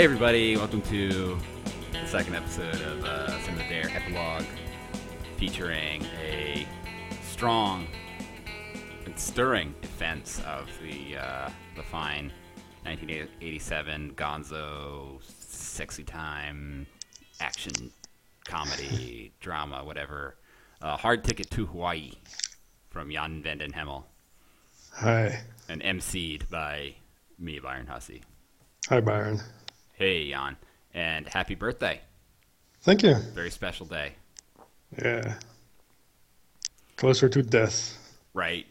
Hey, everybody, welcome to the second episode of uh, Cinema Dare Epilogue, featuring a strong and stirring defense of the, uh, the fine 1987 Gonzo sexy time action comedy drama, whatever. Uh, Hard Ticket to Hawaii from Jan Van Den Hemel Hi. and emceed by me, Byron Hussie. Hi, Byron. Hey, Jan, and happy birthday! Thank you. Very special day, Yeah. Closer to death. right?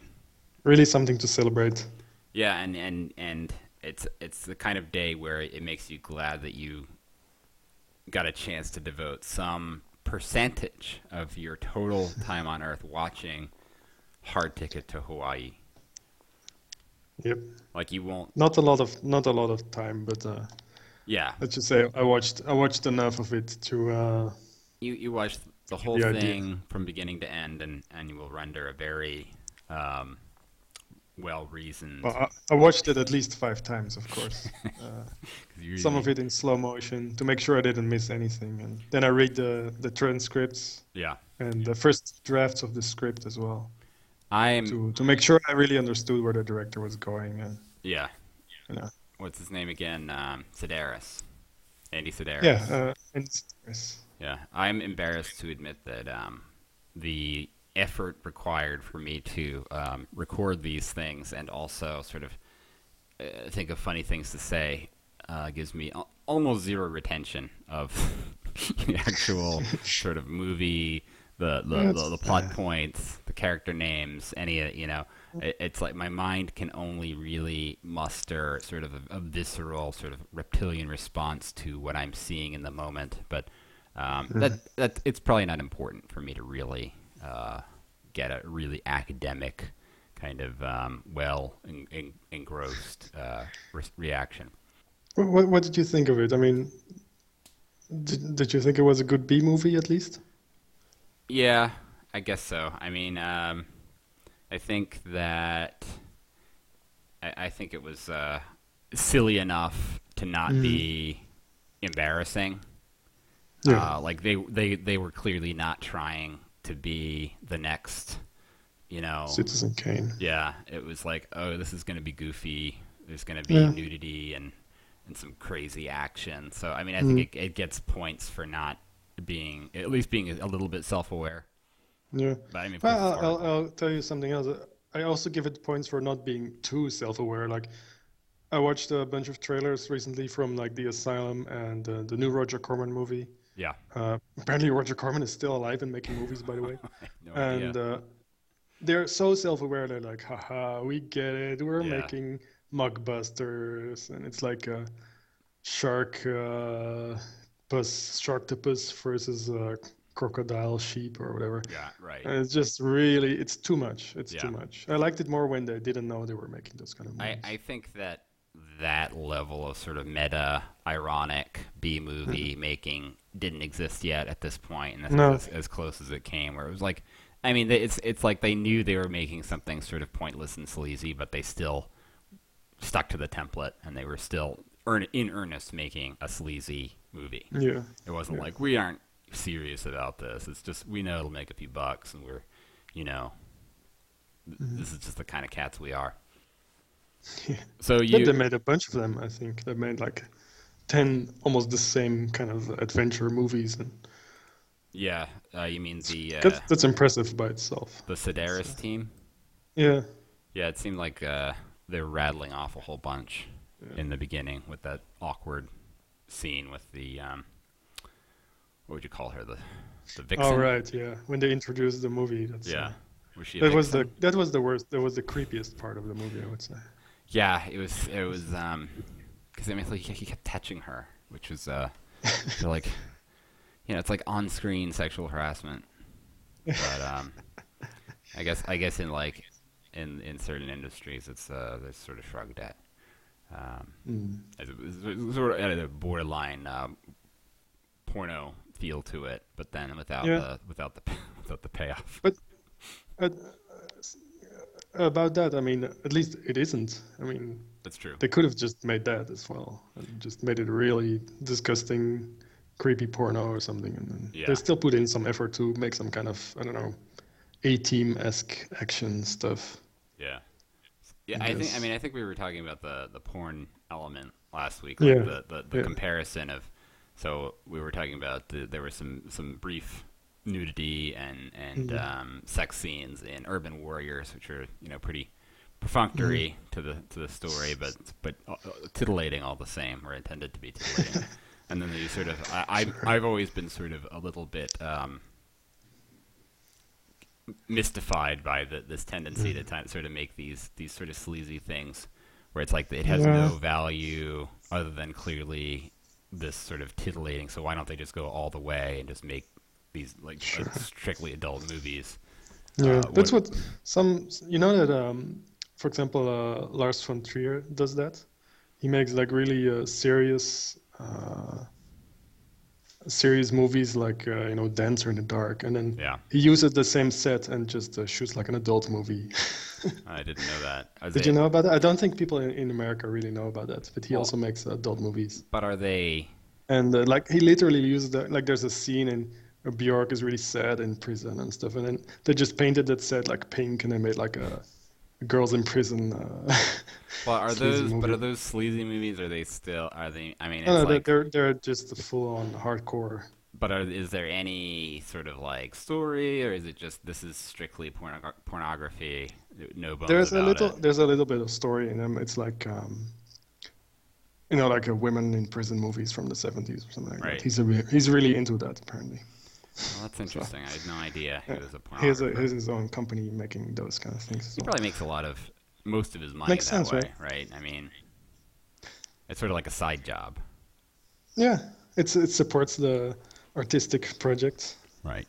Really something to celebrate. Yeah, and and and it's it's the kind of day where it makes you glad that you got a chance to devote some percentage of your total time on Earth watching Hard Ticket to Hawaii. Yep. Like you won't, Not a lot of not a lot of time, but uh, yeah. let's just say I watched I watched enough of it to uh, You you watch the whole the idea. thing from beginning to end, and and you will render a very um, well reasoned. well, I, I watched it at least five times, of course. Uh, some of it in slow motion to make sure I didn't miss anything, and then I read the the transcripts Yeah, and the first drafts of the script as well I'm. to to make sure I really understood where the director was going and Yeah, you know what's his name again? Um, Sidaris, Andy Sidaris. yeah uh, and yes. Yeah, I'm embarrassed to admit that um, the effort required for me to um, record these things and also sort of uh, think of funny things to say uh, gives me al- almost zero retention of the actual sort of movie, the the, the, the plot points, the character names, any you know. It, it's like my mind can only really muster sort of a, a visceral, sort of reptilian response to what I'm seeing in the moment, but. Um, that that it's probably not important for me to really uh, get a really academic kind of um, well en- en- engrossed uh, re- reaction. What, what, what did you think of it? I mean, did, did you think it was a good B movie at least? Yeah, I guess so. I mean, um, I think that I, I think it was uh, silly enough to not be embarrassing. Yeah. Uh, like they, they they were clearly not trying to be the next, you know. Citizen Kane. Yeah, it was like, oh, this is going to be goofy. There's going to be Yeah. nudity and and some crazy action. So I mean, I think it, it gets points for not being at least being a little bit self-aware. Yeah. But I mean, well, I'll, I'll, I'll tell you something else. I also give it points for not being too self-aware. Like, I watched a bunch of trailers recently from like The Asylum and uh, the new Roger Corman movie. yeah, Uh, apparently, Roger Corman is still alive and making movies, by the way. no and idea. uh, they're so self-aware. They're like, haha, we get it. We're Yeah. making mockbusters, and it's like a shark, uh, pus, sharktopus versus a crocodile sheep or whatever. yeah, right. And it's just really, it's too much. It's Yeah. too much. I liked it more when they didn't know they were making those kind of movies. I think that that level of sort of meta, ironic B movie mm-hmm. making didn't exist yet at this point, and this No. as, as close as it came. Where it was like, I mean, it's it's like they knew they were making something sort of pointless and sleazy, but they still stuck to the template, and they were still earn, in earnest making a sleazy movie. yeah. It wasn't Yeah. like we aren't serious about this. It's just we know it'll make a few bucks, and we're, you know, th- Mm-hmm. this is just the kind of cats we are. Yeah. So But they made a bunch of them, I think. They made like 10 almost the same kind of adventure movies. And yeah, uh, you mean the uh, that's, that's impressive by itself. the Sidaris team? Yeah. Yeah, it seemed like uh, they're rattling off a whole bunch Yeah. in the beginning with that awkward scene with the um, what would you call her the the vixen? Oh, right. Yeah. When they introduced the movie, that's. Yeah, uh, was she? That was the that was the worst. That was the creepiest part of the movie, I would say. Yeah, it was. It was. Um, because I mean, like, he kept touching her, which was uh, so, like, you know, it's like on-screen sexual harassment. But um, I guess I guess in like in in certain industries, it's uh, they're sort of shrugged at. Um, Mm. as it it was sort of at a borderline um, porno feel to it, but then without Yeah. the without the without the payoff. Uh, about that, I mean, at least it isn't. I mean, That's true. they could have just made that as well and just made it really disgusting, creepy porno or something, and then Yeah. they still put in some effort to make some kind of I don't know, A Team esque action stuff. Yeah. Yeah, I think. I mean, I think we were talking about the the porn element last week. Like Yeah. The the, the Yeah. comparison of. So we were talking about the, there was some some brief nudity and and Mhm. um, sex scenes in Urban Warriors, which are you know pretty perfunctory to the to the story, but but uh, titillating all the same, or intended to be titillating. and then you sort of, I, I've I've always been sort of a little bit. Um, mystified by the, this tendency to ti- sort of make these these sort of sleazy things where it's like it has Yeah. no value other than clearly this sort of titillating. So why don't they just go all the way and just make these like uh, Sure. strictly adult movies? Yeah, Uh, that's what- what some you know that um, for example, uh, Lars von Trier does that. He makes like really uh, serious, uh, serious movies like uh, you know Dancer in the Dark, and then Yeah, he uses the same set and just uh, shoots like an adult movie. I didn't know that. Are Did they- you know about that? I don't think people in, in America really know about that, but he Well- also makes adult movies. But are they? And uh, like he literally uses the like there's a scene in Bjork is really sad in prison and stuff, and then they just painted that set like pink, and they made like a, a girls in prison. Uh, Well, are those? But are those sleazy movies? Are they still? Are they? I mean, it's no, no, like. they're they're just a full-on hardcore. But are, is there any sort of like story, or is it just this is strictly porno- pornography? No bones There's a little it? there's a little bit of story in them. It's like um, you know, like a women in prison movies from the 70s or something like Right. that. He's a re- he's really into that apparently. Well, that's interesting. I had no idea he was a He has, a, he has his own company making those kind of things. He well. probably makes a lot of most of his money Makes that sense, way, right? right? I mean, it's sort of like a side job, Yeah, it's it supports the artistic projects. right?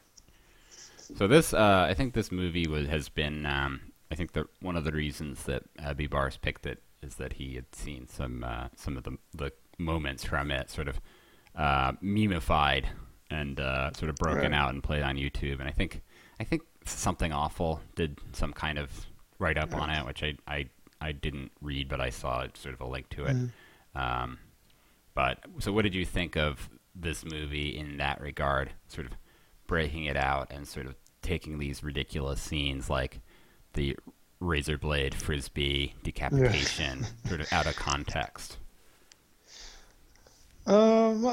So this, uh, I think, this movie was has been. Um, I think that one of the reasons that Abby Bars picked it is that he had seen some uh, some of the the moments from it, sort of uh, memeified and uh, sort of broken Right. out and played on YouTube. And I think I think something awful did some kind of write up on it, which I, I I didn't read, but I saw sort of a link to it. Um, but so, what did you think of this movie in that regard? Sort of breaking it out and sort of taking these ridiculous scenes like the razor blade frisbee decapitation sort of out of context. Um,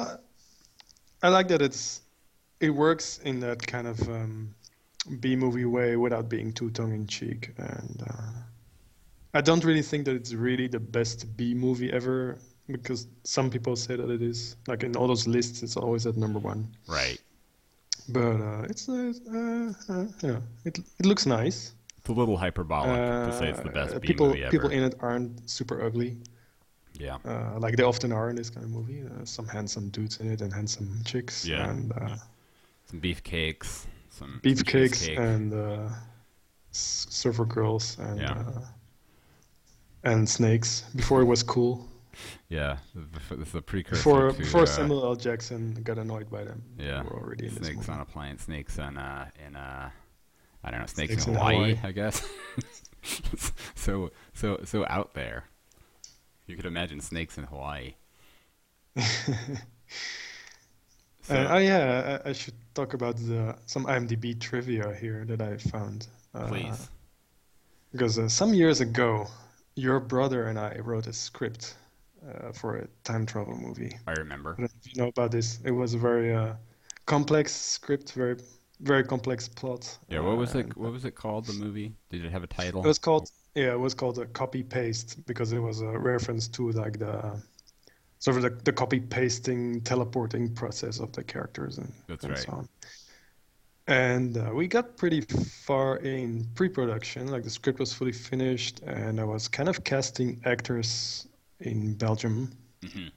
I like that it's it works in that kind of um, B movie way without being too tongue in cheek, and uh, I don't really think that it's really the best B movie ever because some people say that it is. Like in all those lists, it's always at number one. Right. But uh, it's uh, uh, uh, yeah, it it looks nice. It's a little hyperbolic to say it's the best Uh, B people movie ever. people in it aren't super ugly. Yeah. uh, like they often are in this kind of movie. Uh, some handsome dudes in it and handsome chicks, Yeah. and uh, Some beefcakes. Some beefcakes and uh, surfer girls and Yeah. uh, and snakes. Before it was cool. Yeah, the, the, the precursor Before to before uh, Samuel L. Jackson got annoyed by them. Yeah, were already in snakes on a plane, snakes on uh in uh I don't know, snakes, Snakes in in Hawaii, Hawaii. I guess. so so so out there. You could imagine snakes in Hawaii. So, Uh, oh yeah, I, I should talk about the, some IMDb trivia here that I found. Uh, please. Because uh, some years ago, your brother and I wrote a script uh, for a time travel movie. I remember. I don't know if you know about this. It was a very uh, complex script, very very complex plot. Yeah, what was it what was it called the movie? Did it have a title? It was called yeah, it was called a copy paste because it was a reference to like the sort of the, the copy pasting teleporting process of the characters and, That's and right. so on. And uh, we got pretty far in pre-production, like the script was fully finished, and I was kind of casting actors in Belgium, Mhm.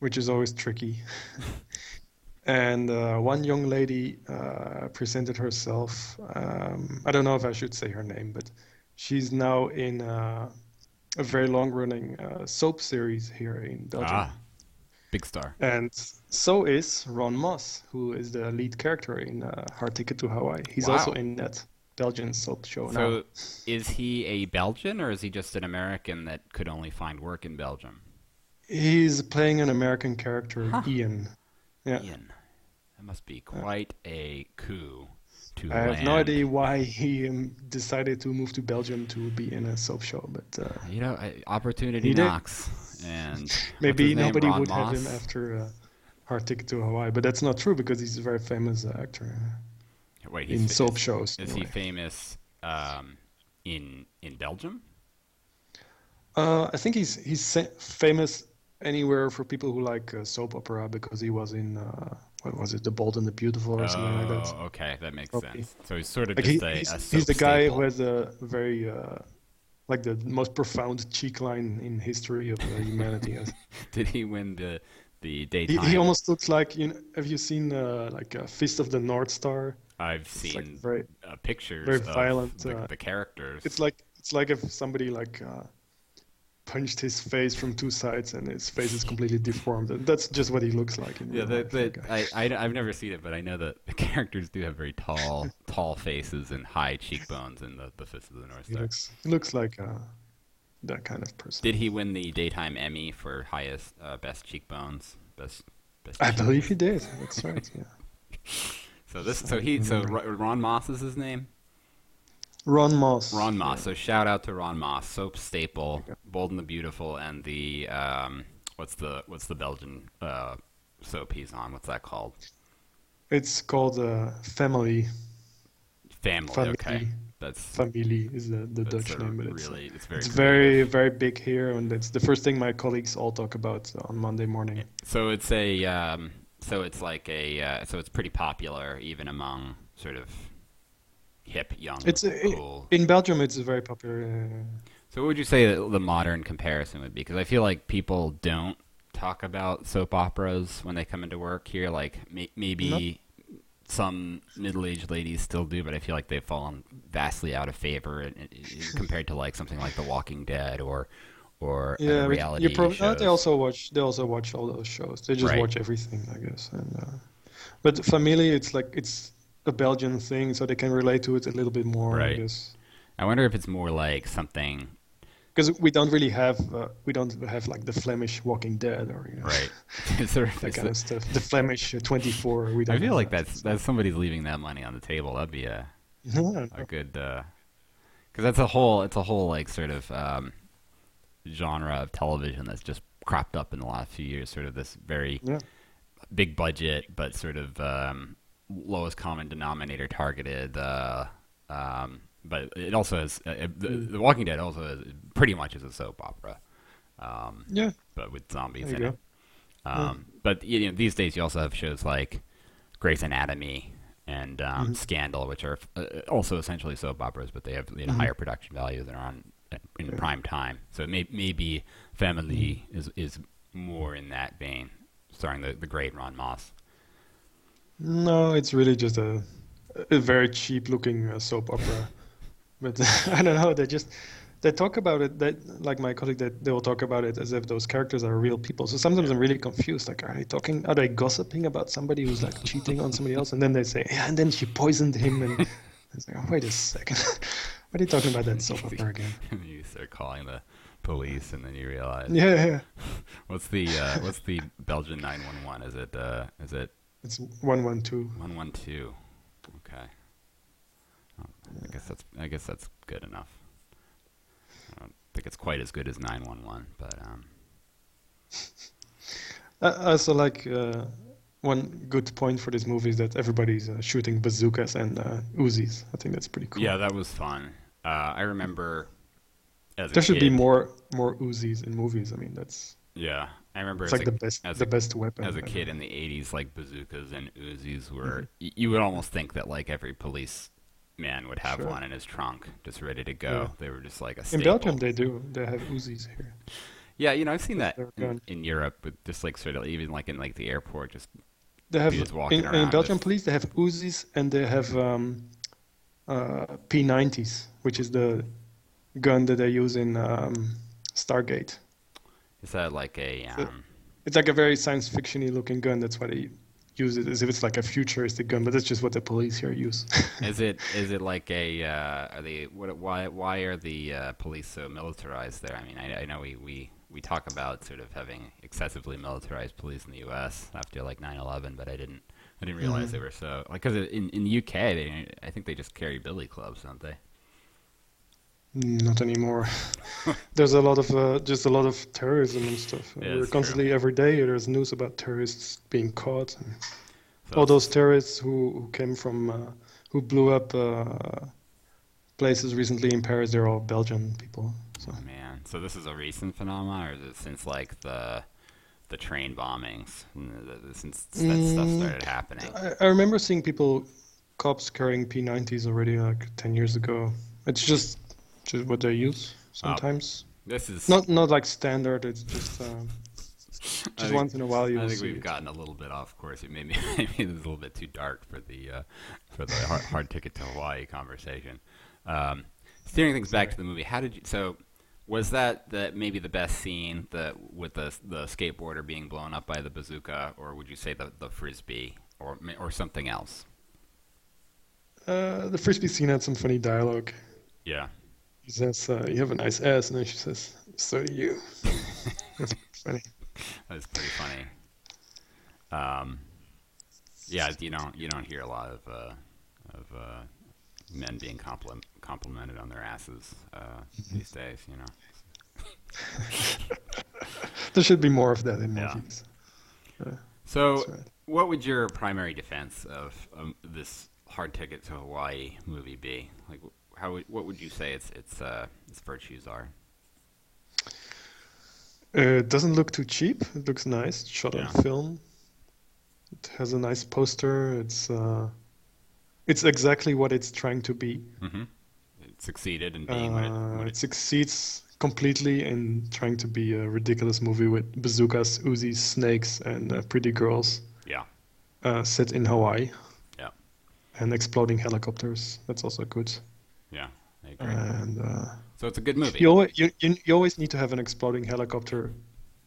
which is always tricky. and uh, one young lady uh, presented herself. Um, I don't know if I should say her name, but she's now in uh, a very long-running uh, soap series here in Belgium. Ah. Big star. And so is Ron Moss, who is the lead character in uh, Hard Ticket to Hawaii. He's also in that. Belgian soap show now. So, is he a Belgian or is he just an American that could only find work in Belgium? He's playing an American character, Huh. Ian. Yeah. Ian. That must be quite a coup to I have land. no idea why he um, decided to move to Belgium to be in a soap show, but uh, You know, opportunity He did. knocks, and maybe nobody Ron would have him after uh, Hard Ticket to Hawaii. But that's not true because he's a very famous uh, actor Wait, in soap shows. Is he famous um, in in Belgium? Uh, I think he's he's famous anywhere for people who like uh, soap opera because he was in uh, what was it, The Bold and the Beautiful or something like that. Oh, okay, that makes Probably. sense. So he's sort of Like just he, a, he's, a he's the guy staple. who has a very uh, like the most profound cheek line in history of uh, humanity. Did he win the the he, daytime? he almost looks like you know. Have you seen uh, like a Fist of the North Star? I've It's seen like very. uh, pictures very of violent, the, uh, the characters. It's like it's like if somebody like uh, punched his face from two sides and his face is completely deformed. And that's just what he looks like. In yeah, real the, life, that. I, I, have never seen it, but I know that the characters do have very tall, tall faces and high cheekbones in the, the Fist of the North He looks he looks like uh, that kind of person. Did he win the daytime Emmy for highest, uh, best cheekbones, best, best? I believe he did. That's right. Yeah. So this, so he, so Ron Moss is his name. Ron Moss. Ron Moss. So shout out to Ron Moss, soap staple, Bold and the Beautiful, and the um, what's the what's the Belgian uh, soap he's on? What's that called? It's called uh, Family. Family. Family. Okay, that's Family is the, the that's Dutch a name, but it's, really it's very it's very very big here, and it's the first thing my colleagues all talk about on Monday morning. So it's a um, so it's like a uh, so it's pretty popular even among sort of hip young It's uh, cool. in Belgium. It's very popular. Uh, So what would you say the modern comparison would be? Because I feel like people don't talk about soap operas when they come into work here. Like may- maybe some middle-aged ladies still do, but I feel like they've fallen vastly out of favor compared to like something like The Walking Dead or or yeah, reality uh, shows. they also watch. They also watch all those shows. They just Right. watch everything, I guess. And uh, but Family, it's like it's a Belgian thing, so they can relate to it a little bit more, Right. I guess. I wonder if it's more like something Because we don't really have uh, we don't have like the Flemish Walking Dead or you know right. There- that kind of stuff. The Flemish uh, 24. We don't I feel like that. that's that's somebody's leaving that money on the table. That'd be a a good because that's a whole it's a whole like sort of um, genre of television that's just cropped up in the last few years. Sort of this very Yeah. big budget, but sort of um, lowest common denominator targeted. Uh, um, but it also is uh, the, Mm. the Walking Dead also is, pretty much is a soap opera, um, Yeah. but with zombies in you it. Um, But you know, these days you also have shows like Grey's Anatomy and um, Mm-hmm. Scandal, which are uh, also essentially soap operas, but they have you know, Mm-hmm. higher production values and are on uh, in prime time. So may, maybe Family Mm-hmm. is is more in that vein, starring the the great Ron Moss. No, it's really just a a very cheap looking uh, soap opera. but I don't know. They just they talk about it. That like my colleague, that they will talk about it as if those characters are real people. So sometimes I'm really confused. Like, are they talking? Are they gossiping about somebody who's like cheating on somebody else? And then they say, yeah, and then she poisoned him. And it's like, oh, wait a second. What are you talking about that soap opera again? you start calling the police, and then you realize Yeah, yeah. what's the uh, what's the Belgian nine one one? Is it uh, is it It's one one two. One one two. Okay. Oh, I guess that's I guess that's good enough. I don't think it's quite as good as nine one one, but um, I also like uh, one good point for this movie is that everybody's uh, shooting bazookas and uh, Uzis. I think that's pretty cool. yeah, that was fun. Uh, I remember There should be more more Uzis in movies. I mean, that's Yeah, I remember it's like a, the best as the a, best weapon. as a kid in the '80s, like bazookas and Uzis were. Mm-hmm. y You would almost think that like every police man would have Sure. one in his trunk, just ready to go. Yeah. They were just like a In. Belgium, they do. They have Uzis here. Yeah, you know, I've seen that in, in Europe, with just like sort of even like in like the airport, just They have just walking in, in Belgian with- police. They have Uzis and they have um, uh, P90s, which is the gun that they use in um, Stargate. Is that like a So- um, It's like a very science fictiony looking gun. That's why they use it as if it's like a futuristic gun, but that's just what the police here use. is it is it like a uh, are they what why why are the uh, police so militarized there? I mean, I, I know we, we we talk about sort of having excessively militarized police in the U.S. after like 9/11, but I didn't I didn't realize mm-hmm. they were so like because in in the UK they I think they just carry billy clubs, don't they? Not anymore. there's a lot of uh, just a lot of terrorism and stuff. Yeah, We're constantly true. every day there's news about terrorists being caught. So all those terrorists who, who came from uh, who blew up uh, places recently in Paris, they're all Belgian people. So. Man, so this is a recent phenomenon, or is it since like the the train bombings, since that mm, stuff started happening? I, I remember seeing people, cops carrying P90s already like ten years ago. It's just just what they use sometimes. Oh, this is not not like standard. It's just um, just think, once in a while you. I think we've it. gotten a little bit off course. It maybe maybe it's a little bit too dark for the uh, for the hard, hard, ticket to Hawaii conversation. Um, steering things back to the movie, how did you? So was that that maybe the best scene that with the the skateboarder being blown up by the bazooka, or would you say the the frisbee, or or something else? Uh, the frisbee scene had some funny dialogue. Yeah. He says, uh, "You have a nice ass," and then she says, "So do you." That's funny. That's pretty funny. Um, yeah, you don't you don't hear a lot of uh, of uh, men being compliment, complimented on their asses uh, mm-hmm. these days. You know. there should be more of that in yeah. movies. Uh, so, right. what would your primary defense of um, this hard ticket to Hawaii movie be? Like, how would, what would you say its its uh, its virtues are? Uh, it doesn't look too cheap. It looks nice. shot yeah. on film. It has a nice poster. It's uh, it's exactly what it's trying to be. Mm-hmm. It succeeded in being what, it, what it, it, succeeds completely in trying to be a ridiculous movie with bazookas, Uzis, snakes, and uh, pretty girls. Yeah. Uh, set in Hawaii. Yeah. And exploding helicopters. That's also good. Yeah, I agree. And uh, so it's a good movie. You always, you, you always need to have an exploding helicopter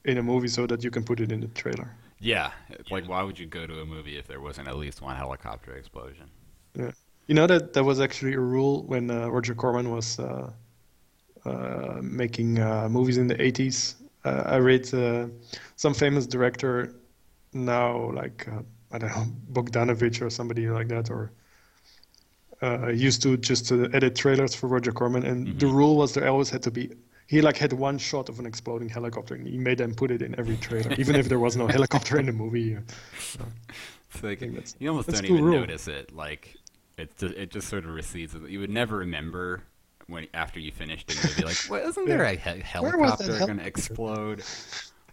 in a movie so that you can put it in the trailer. Yeah, like why would you go to a movie if there wasn't at least one helicopter explosion? Yeah, you know that that was actually a rule when uh, Roger Corman was uh, uh, making uh, movies in the 80s. Uh, I read uh, some famous director now, like I don't know Bogdanovich or somebody like that, or uh, used to just uh, edit trailers for Roger Corman, and mm-hmm. the rule was there always had to be. He like had one shot of an exploding helicopter, and he made them put it in every trailer, even if there was no helicopter in the movie. So, like you almost don't even rule. notice it. Like it, just, it just sort of recedes. You would never remember when after you finished it, you'd be like, "Well, isn't there a he- helicopter going to explode?"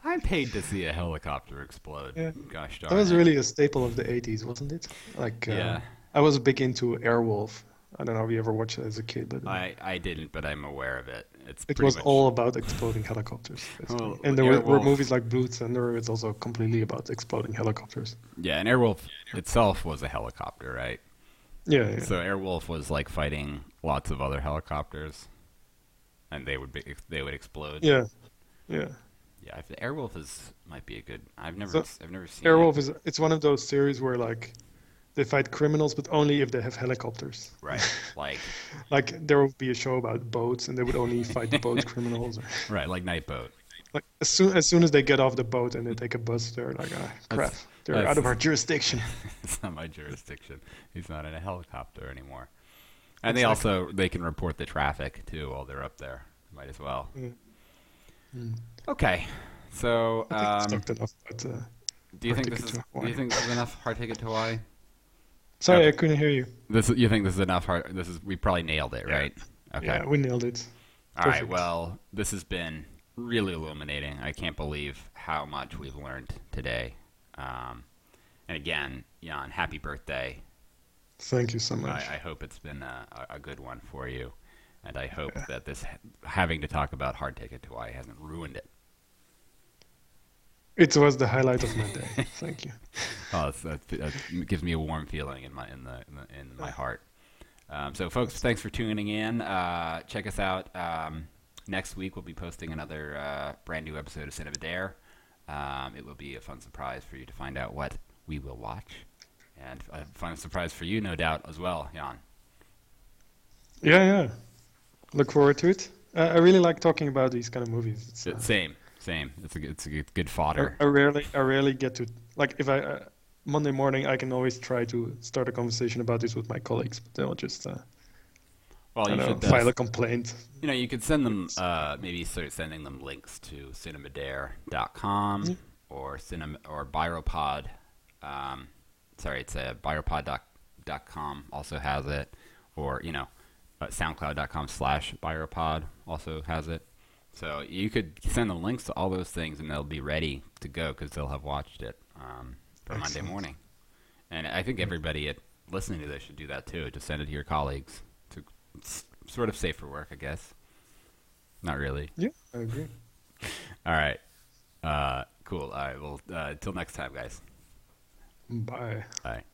I paid to see a helicopter explode. Yeah. Gosh darn. That was really a staple of the '80s, wasn't it? Like, uh, yeah. I was a big into Airwolf. I don't know if you ever watched it as a kid, but I, I didn't, but I'm aware of it. It's it was much... all about exploding helicopters, well, and there were, were, movies like Blue Thunder. It's also completely about exploding helicopters. Yeah, and Airwolf itself was a helicopter, right? Yeah, yeah. So Airwolf was like fighting lots of other helicopters, and they would be they would explode. Yeah, yeah. Yeah, Airwolf is might be a good. I've never so, I've never seen. Airwolf it. is it's one of those series where like they fight criminals, but only if they have helicopters. Right. Like. like there would be a show about boats, and they would only fight boat criminals. Or... Right, like Night Boat. Like as soon as soon as they get off the boat and they take a bus, they're like, ah, crap, that's, they're that's, out of our jurisdiction. it's not my jurisdiction. He's not in a helicopter anymore. And exactly. they also they can report the traffic too while they're up there. Might as well. Mm. Mm. Okay, so um, enough, but, uh, do you think this is do you think this is enough hard ticket to Hawaii? Sorry, okay. I couldn't hear you. This you think this is enough? Hard, this is we probably nailed it, right? Okay. Yeah, we nailed it. All right. Well, this has been really illuminating. I can't believe how much we've learned today. Um, and again, Jan, happy birthday. Thank you so much. I, I hope it's been a, a, good one for you, and I hope yeah. that this having to talk about hard ticket to Hawaii hasn't ruined it. It was the highlight of my day. Thank you. Oh, that, that, gives me a warm feeling in my in the in, the, in my heart. Um, so, folks, thanks for tuning in. Uh, check us out. Um, next week, we'll be posting another uh, brand new episode of Cinema Dare. Um, it will be a fun surprise for you to find out what we will watch, and a fun surprise for you, no doubt, as well, Jan. Yeah, yeah. Look forward to it. Uh, I really like talking about these kind of movies. It's, uh, same, same. It's a good, it's a good, good fodder. I, I rarely, I rarely get to like if I uh, Monday morning I can always try to start a conversation about this with my colleagues, but they'll just uh, well, you know, should file uh, a complaint. You know, you could send them, uh, maybe start sending them links to cinemadare.com Yeah. or cinema or Byropod. Um, sorry, it's a byropod.com also has it, or you know, uh, SoundCloud.com slash Byropod also has it. So you could send them links to all those things, and they'll be ready to go because they'll have watched it um, for Monday morning. And I think everybody at listening to this should do that too. Just send it to your colleagues. To it's sort of safe for work, I guess. Not really. Yeah, I agree. All right. Uh, cool. All right. Well, uh, until next time, guys. Bye. Bye.